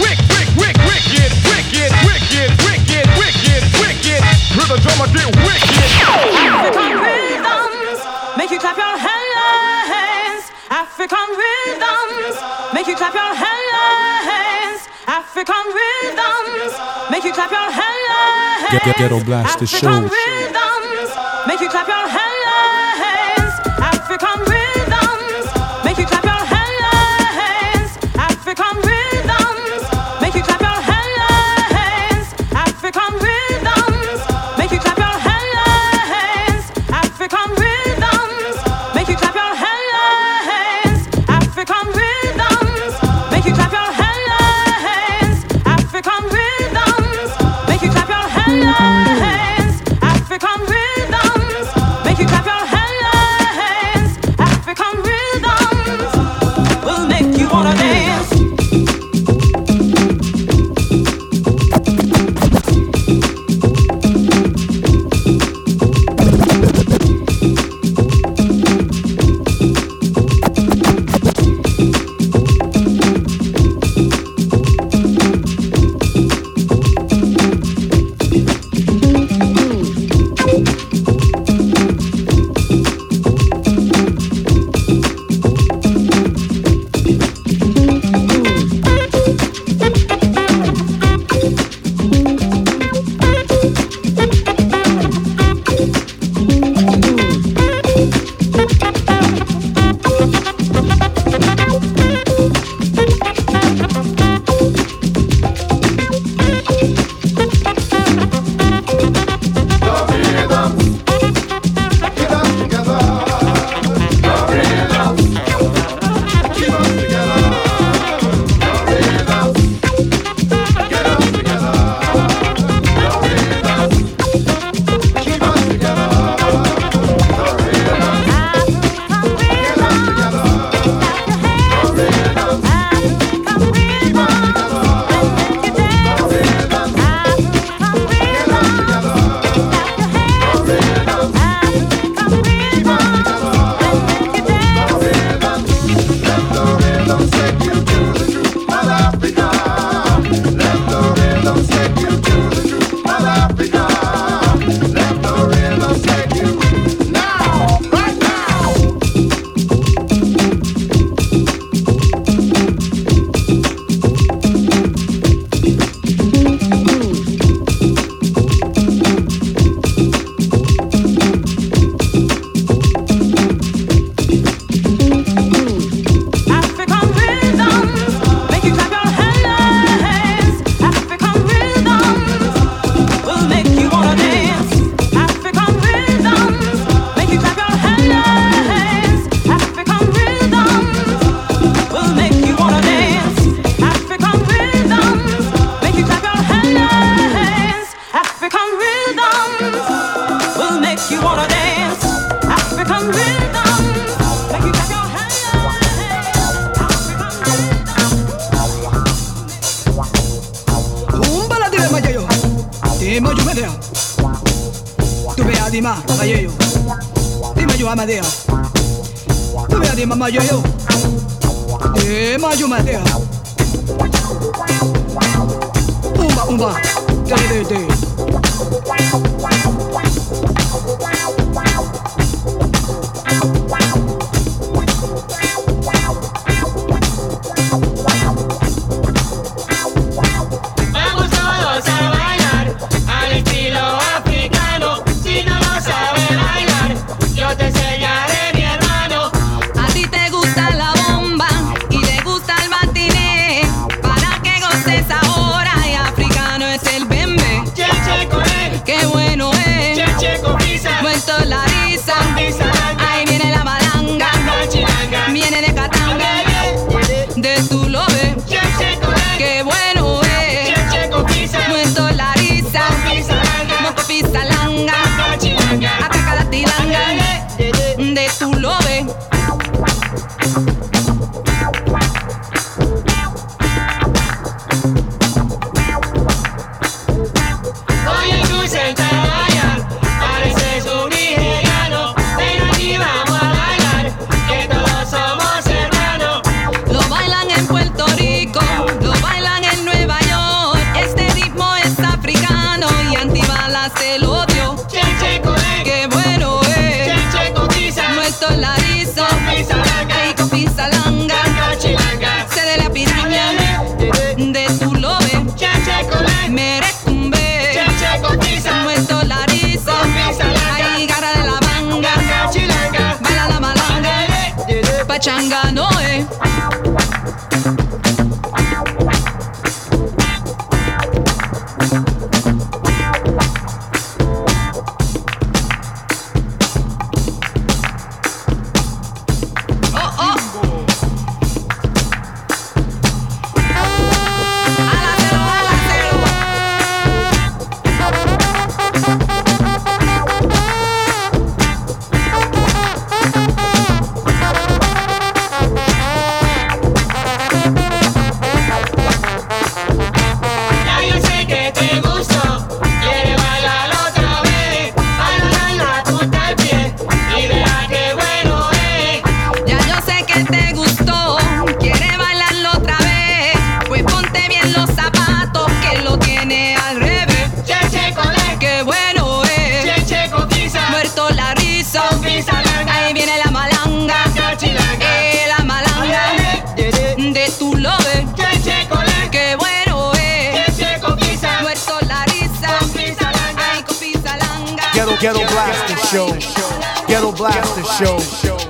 wick, wick, wick, wick, wicked, wicked, wicked, wicked, wicked, wicked. Hear the drummer get wicked. African rhythms make you clap your hands. African rhythms make you clap your hands. African rhythms make you clap your hands. Get- get- Ghetto Blaster African Show. rhythms make you clap your hands. tú lo ves. Qué bueno es. Muerto la risa. Ay, con langa. Ghetto, ghetto blaster show. Ghetto blaster show.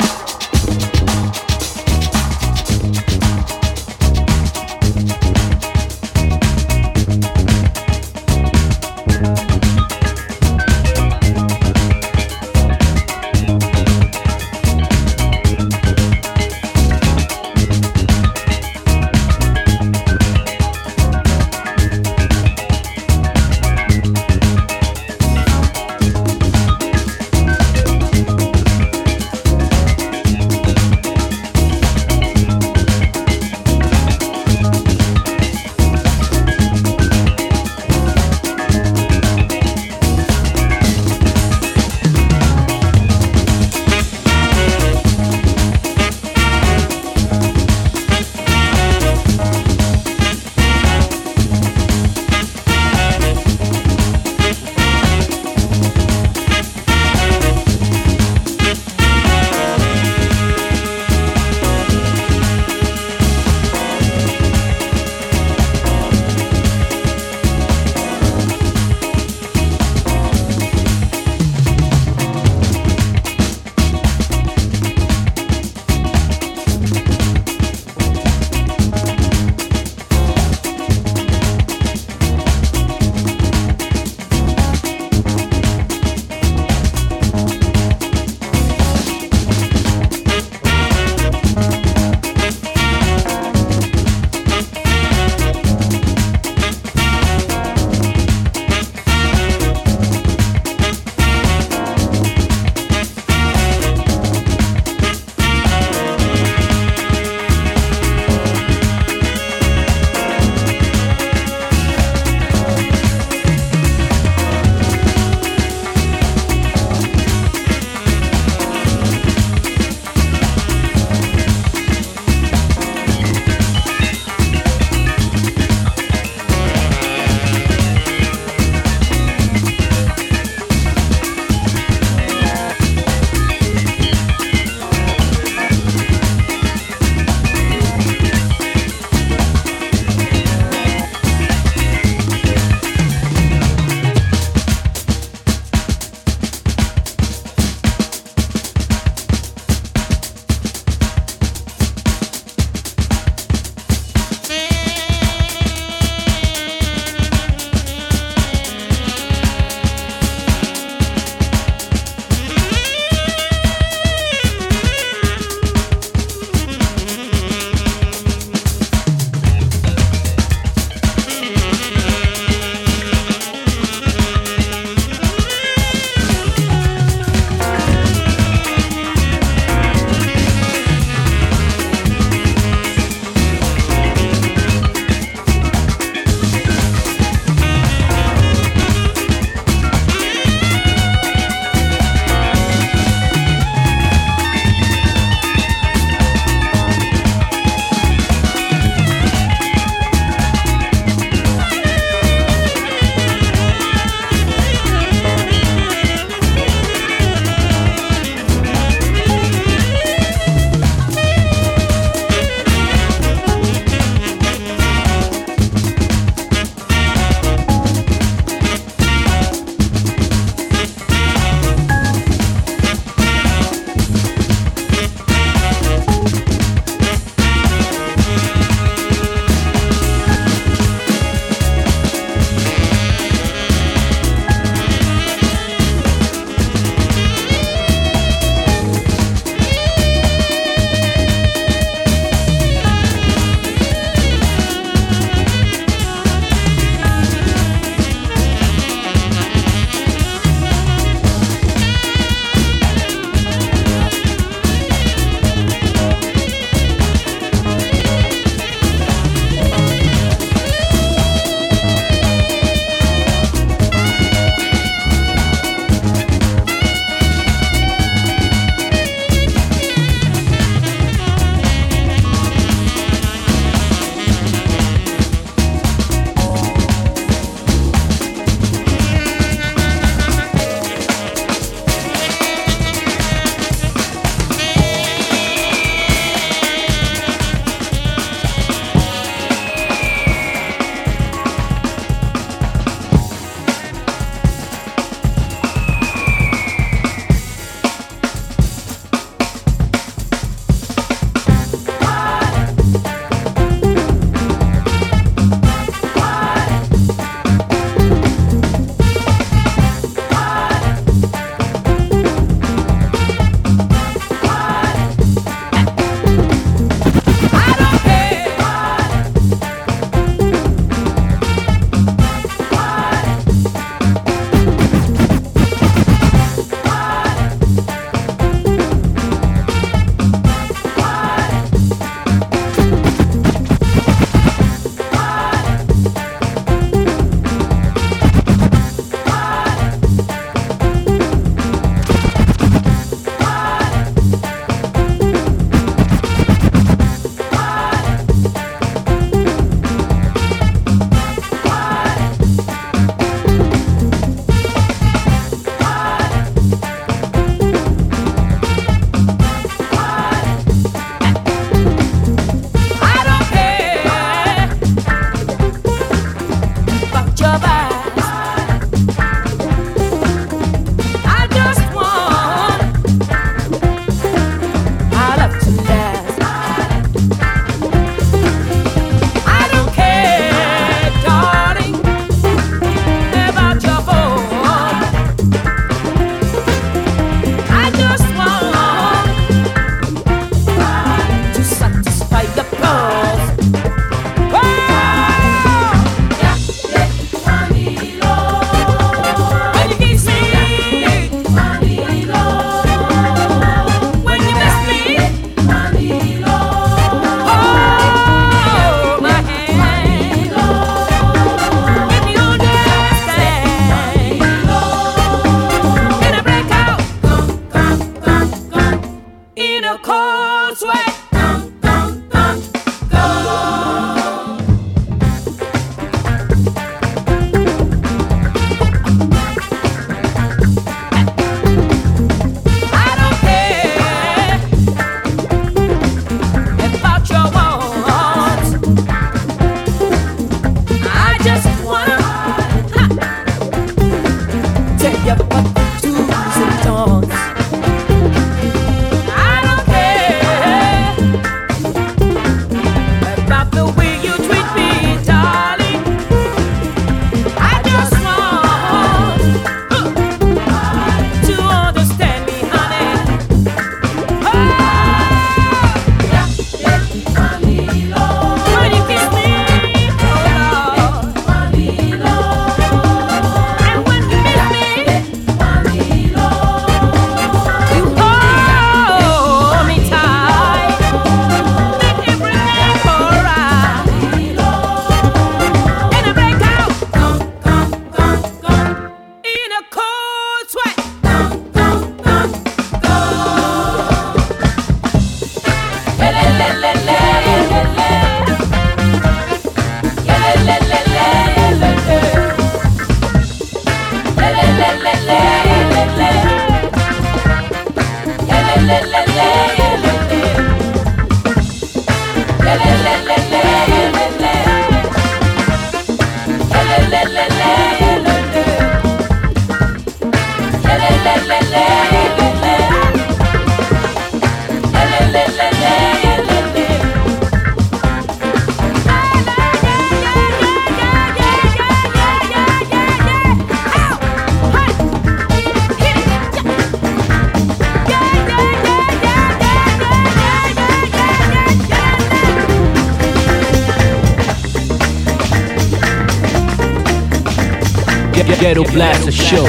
Ghetto Blaster Show.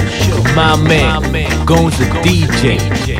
My man, the DJ.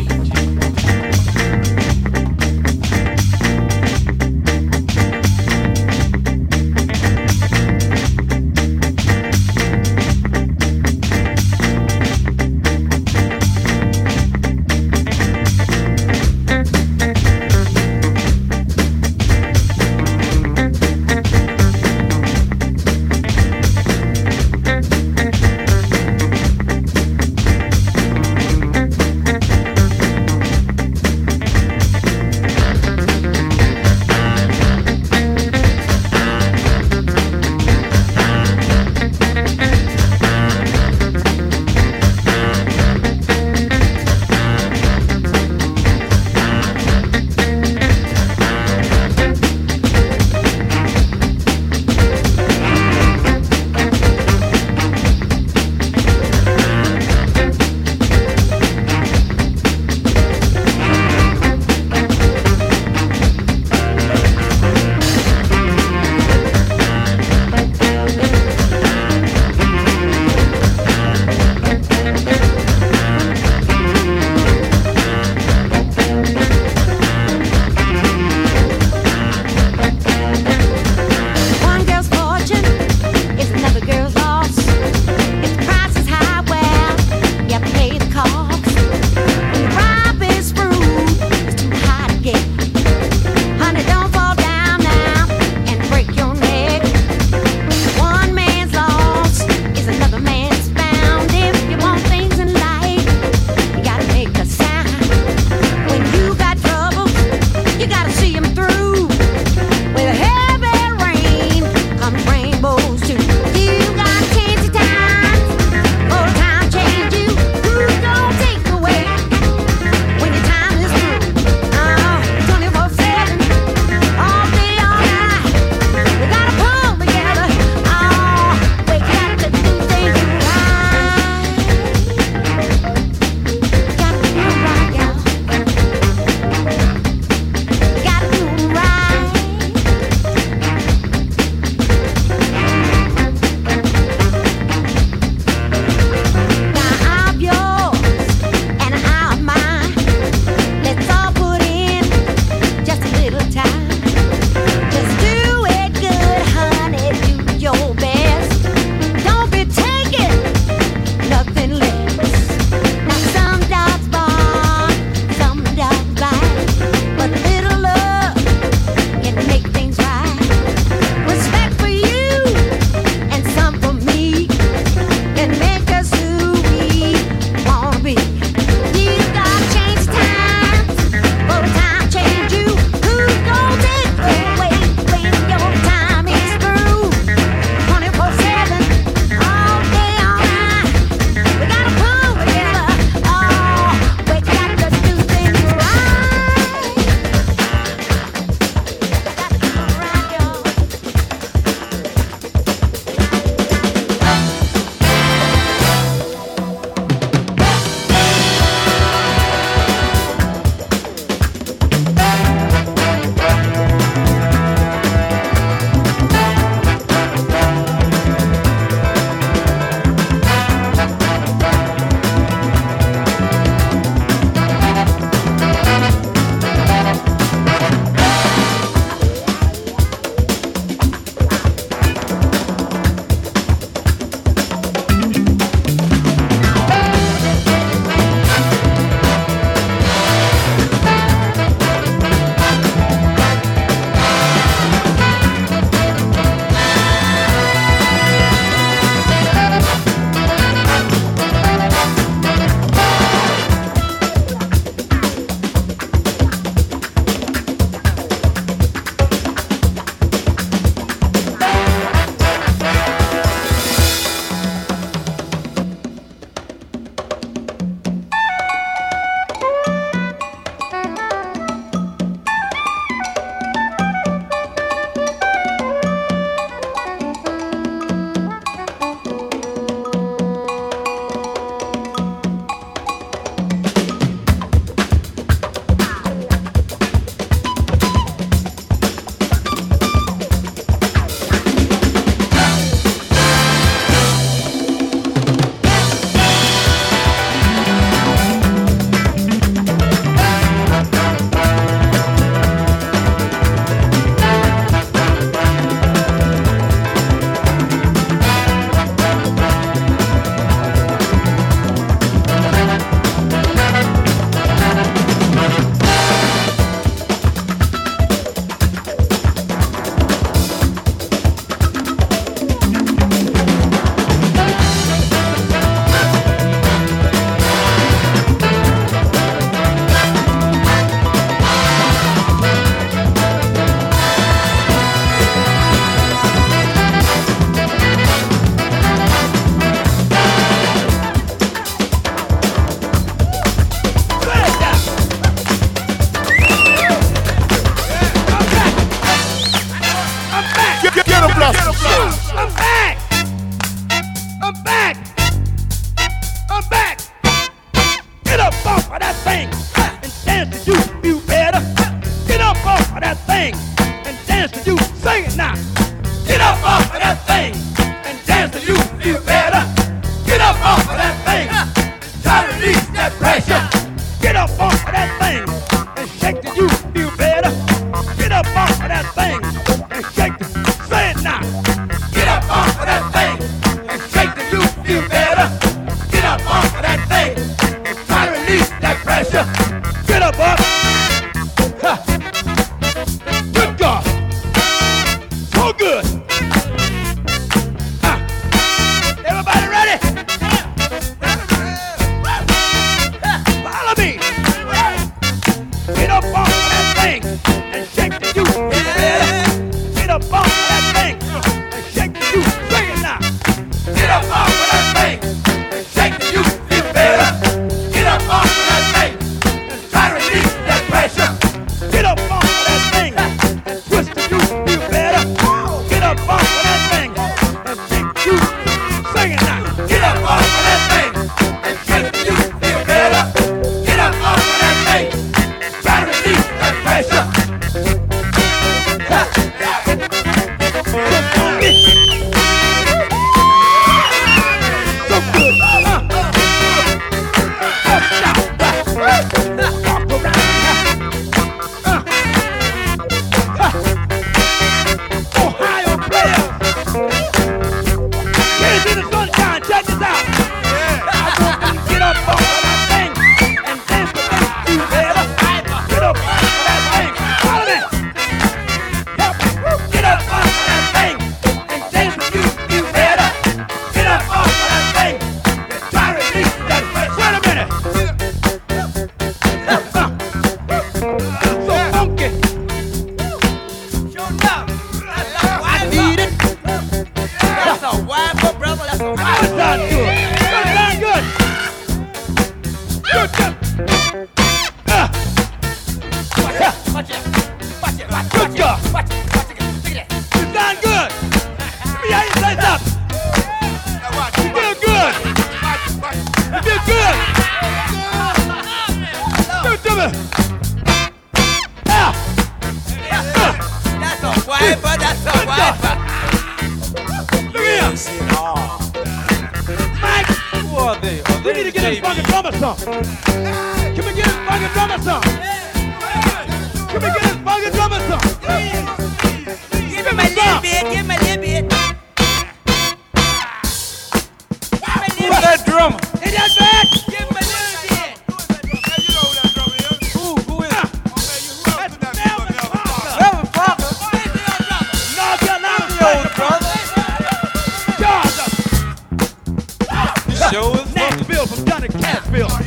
to Cassville.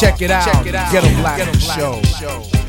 Check it out. Get a black, Get black show. show.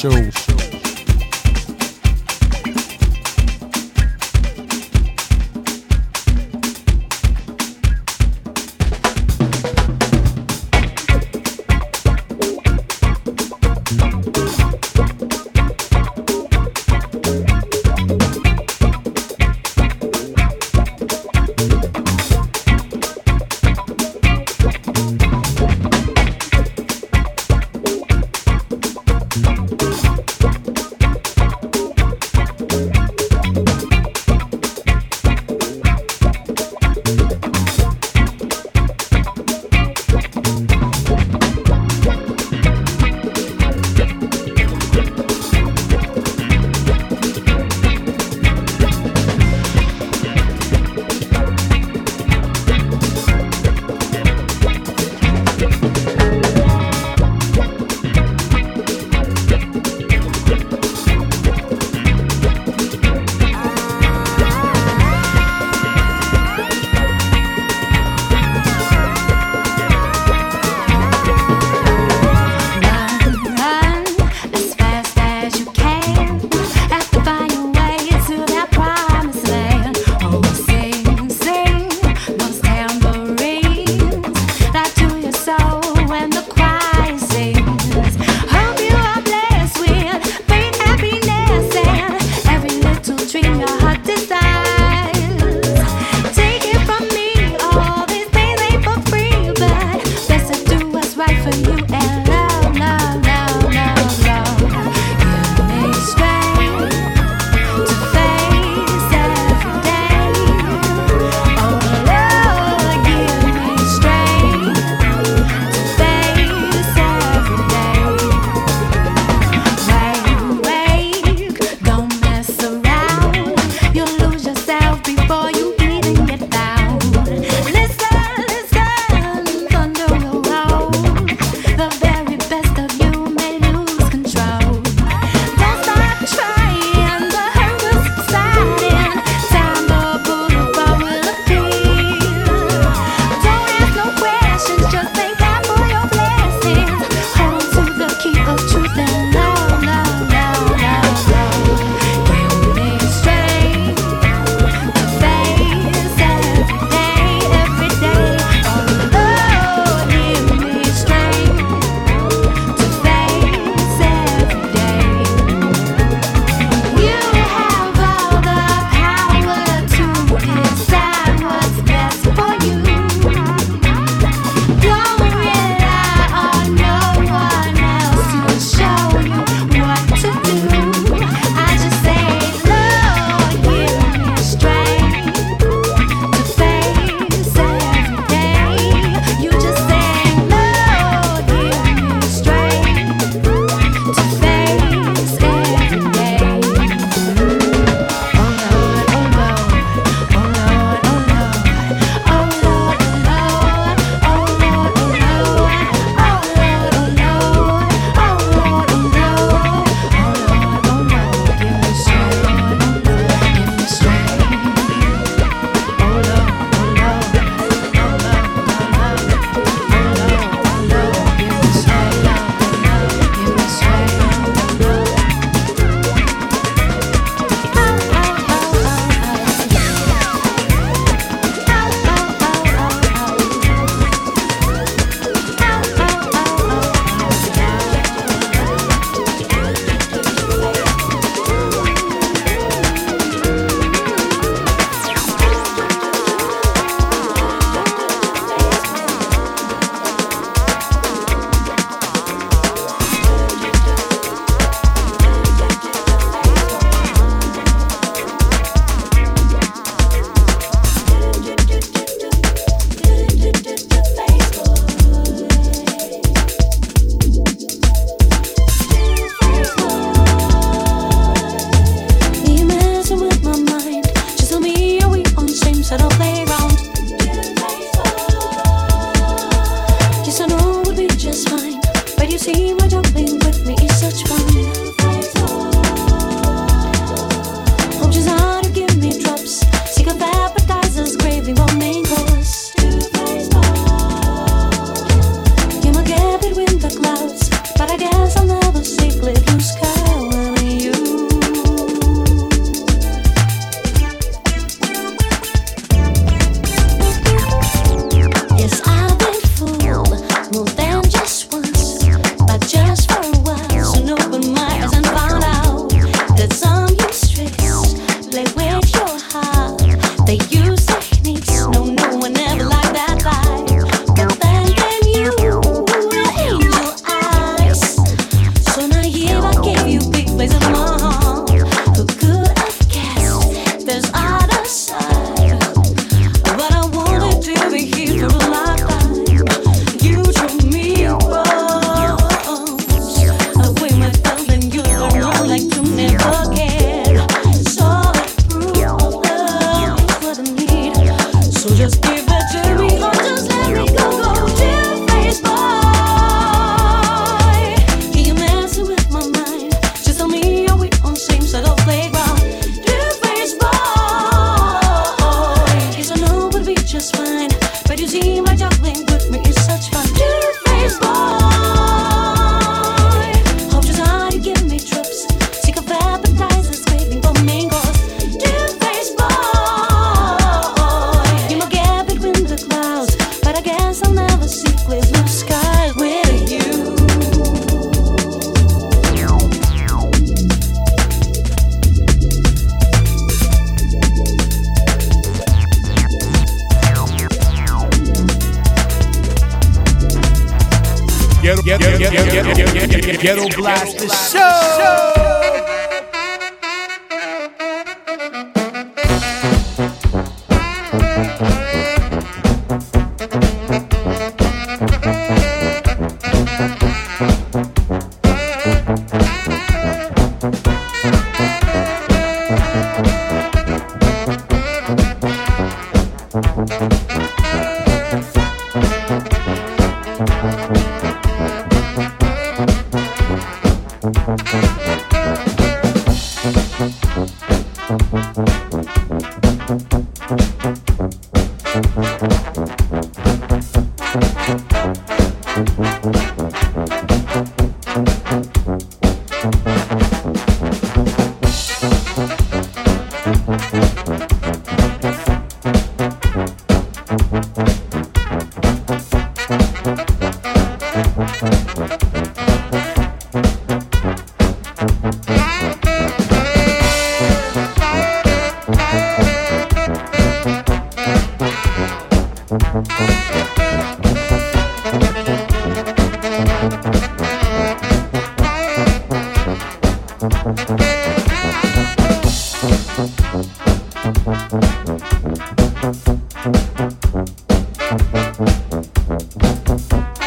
Show. Ghetto, ghetto Blaster Show.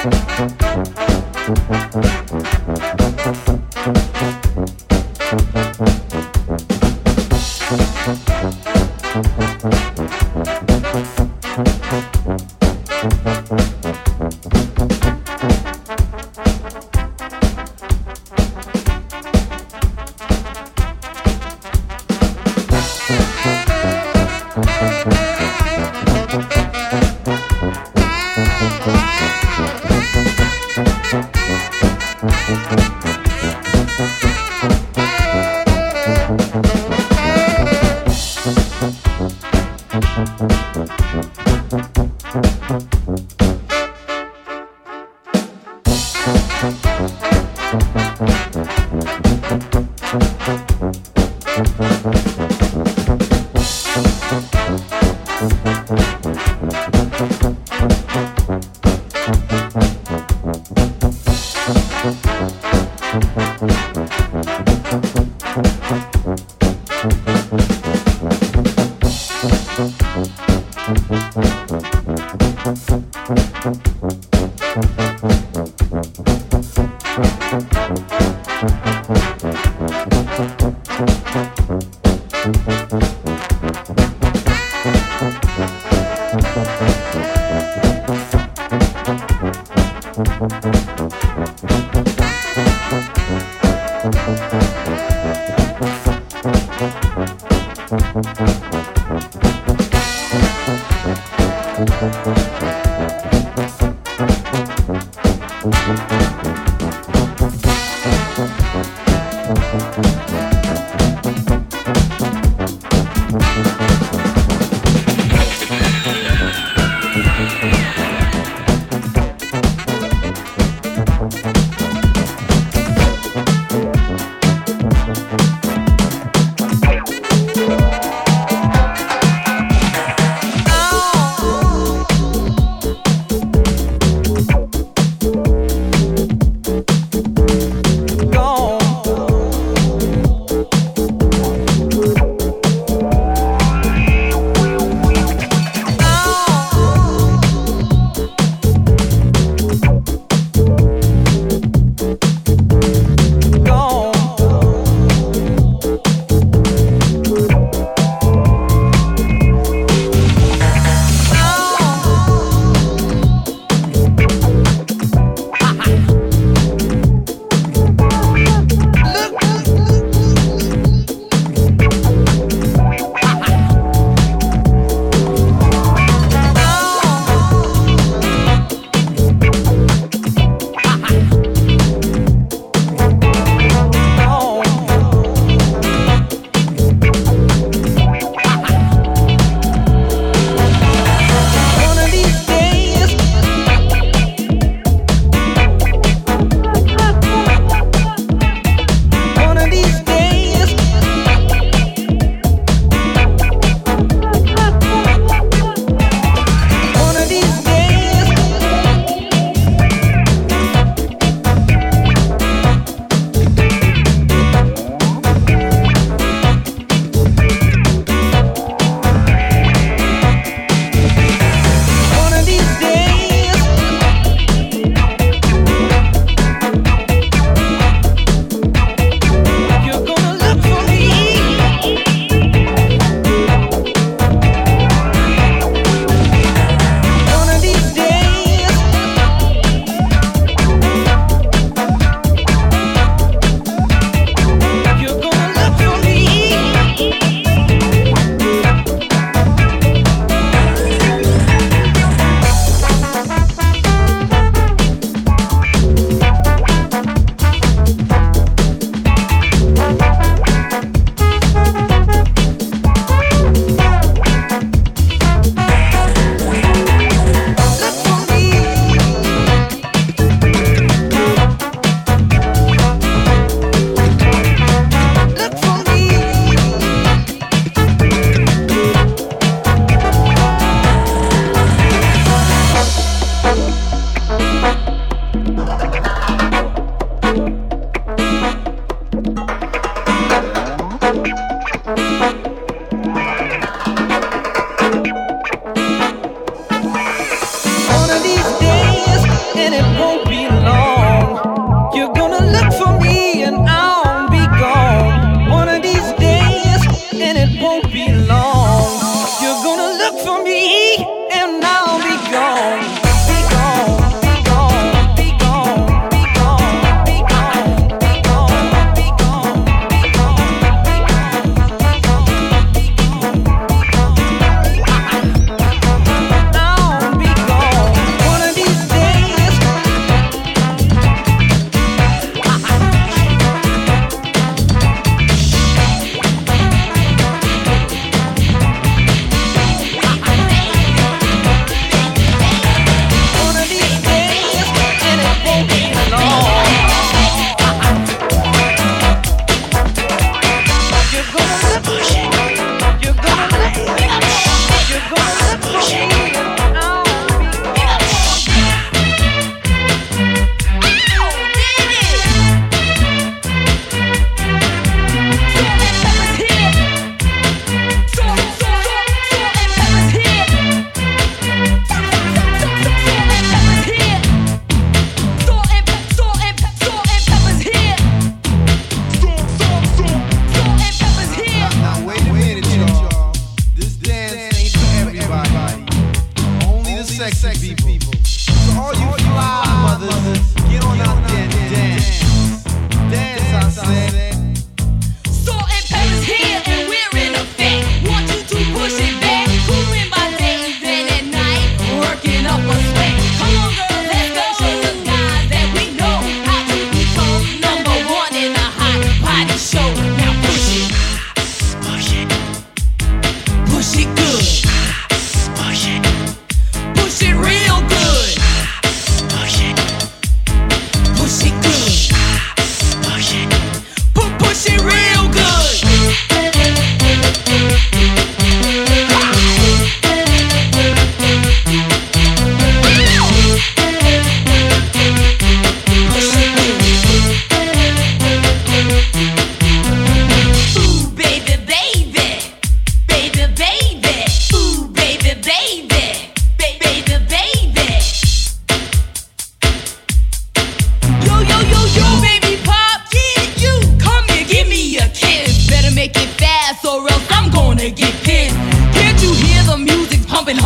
Thank you.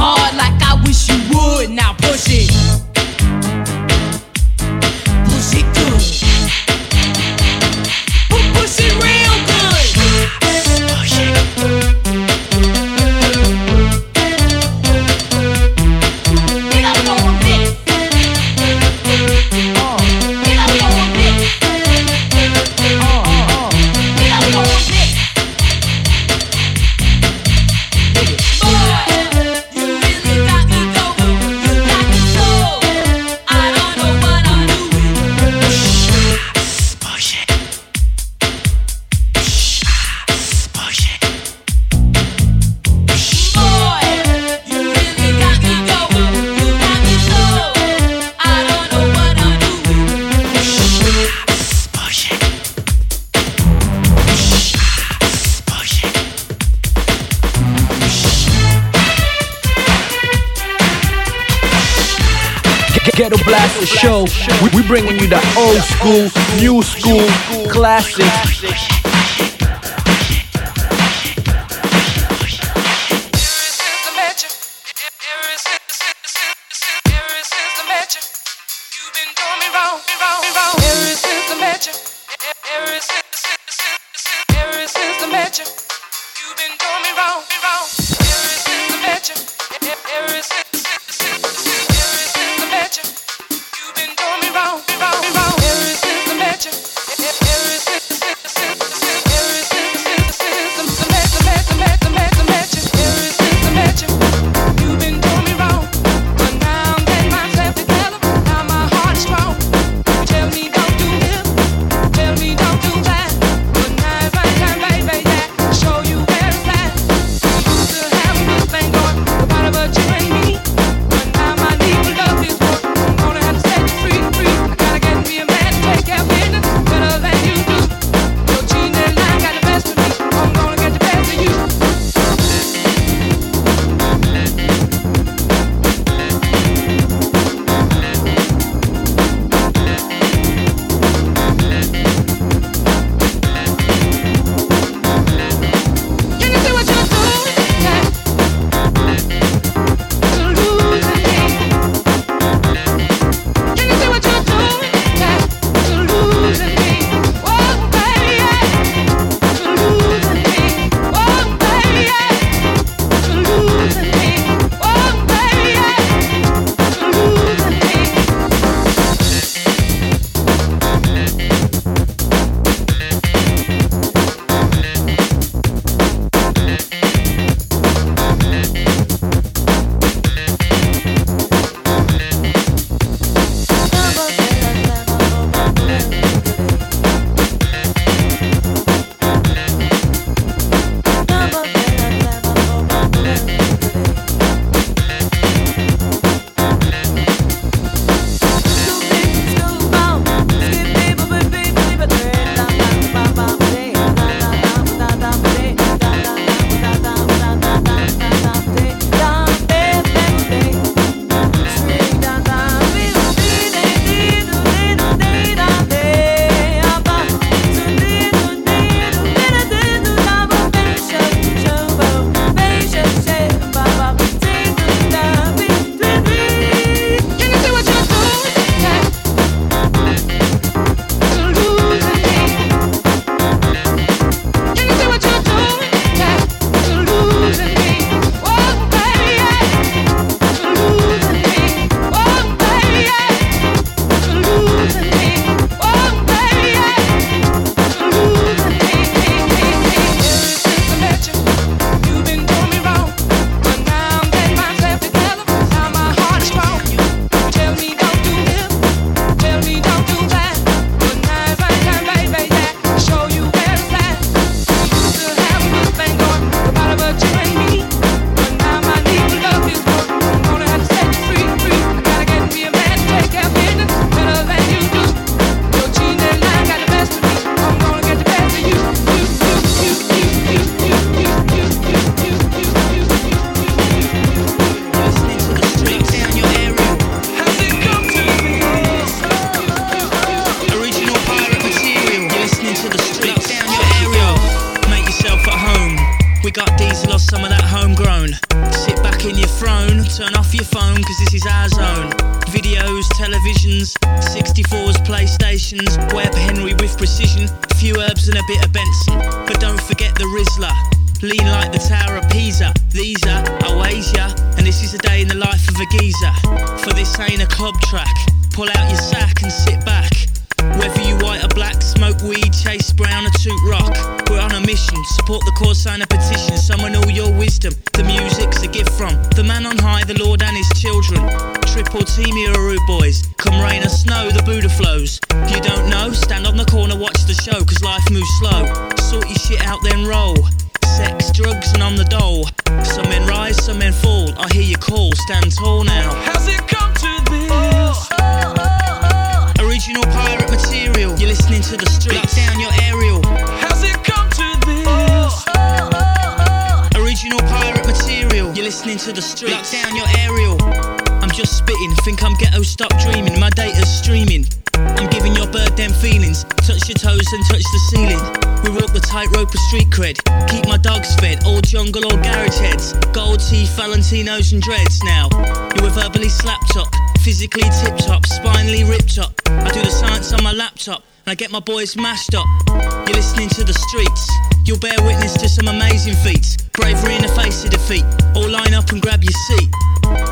hard like old school, new school, classics. Summon all your wisdom. The music's a gift from the man on high, the Lord and his children. Triple team Uru boys, come rain or snow, the Buddha flows. You don't know? Stand on the corner, watch the show, cause life moves slow. Sort your shit out, then roll. Sex, drugs, and on the dole. Some men rise, some men fall. I hear your call, stand tall now. How's it come to this? Original pirate material. You're listening to the streets. Lock down your aerial. Original pirate material. You're listening to the streets. Lock down your aerial. I'm just spitting. Think I'm ghetto, stop dreaming. My data's streaming. I'm giving your bird them feelings. Touch your toes and touch the ceiling. We walk the tightrope of street cred. Keep my dogs fed, old jungle or garage heads. Gold teeth, Valentinos and dreads now. You were verbally slapped up, physically tip top, spinally ripped up. I do the science on my laptop. And I get my boys mashed up. You're listening to the streets. You'll bear witness to some amazing feats. Bravery in the face of defeat. All line up and grab your seat.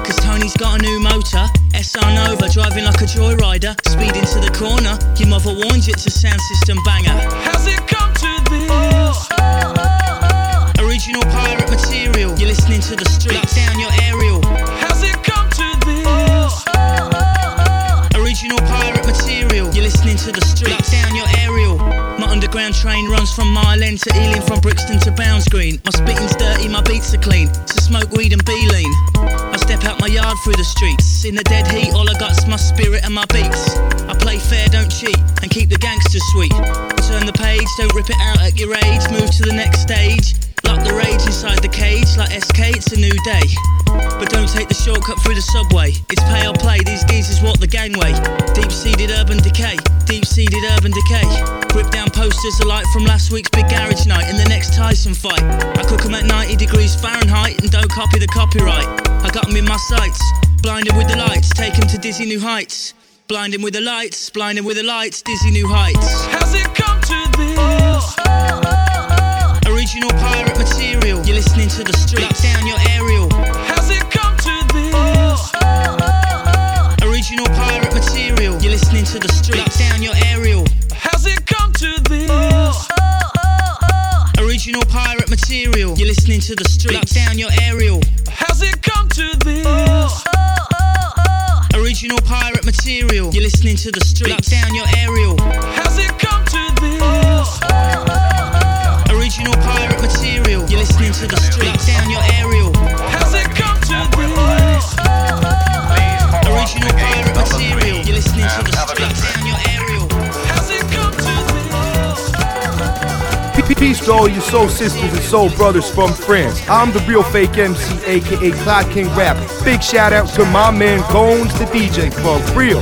Cause Tony's got a new motor. SRi Nova driving like a joyrider. Speed into the corner. Your mother warned you it's a sound system banger. Has it come to this? Original pirate material. You're listening to the streets. Lock down your aerial. Material. You're listening to the streets. Lock down your aerial. My underground train runs from Mile End to Ealing, from Brixton to Bounds Green. My spitting's dirty, my beats are clean. So smoke weed and be lean. I step out my yard through the streets. In the dead heat, all I got's my spirit and my beats. I play fair, don't cheat, and keep the gangsters sweet. Turn the page, don't rip it out at your age. Move to the next stage. Lock the rage inside the cage, like SK, it's a new day. But don't take the shortcut through the subway. It's pay or play, these geezers walk the gangway. Deep seated seated urban decay. Rip down posters alike from last week's big garage night and the next Tyson fight. I cook 'em at 90 degrees Fahrenheit and don't copy the copyright. I got 'em in my sights, blinded with the lights, take 'em to dizzy new heights. Blinding with the lights, blinding with the lights, dizzy new heights. Has it come to this? Original pirate material. You're listening to the streets. Lock down your aerial. Has it come to this? Original pirate material. You're listening to the streets. Lock down your aerial. Has it come to this? Oh, oh, oh, Original pirate material. You're listening to the streets. Lock down your aerial. Has it come to this? Original pirate material. You're listening to the streets. Lock down your aerial. Has it come to this? Original pirate material. You're listening to the streets. Lock down your aerial. Peace to all your soul sisters and soul brothers from France. I'm the real fake MC, aka Clyde King Rap. Big shout out to my man Gones, the DJ, for real.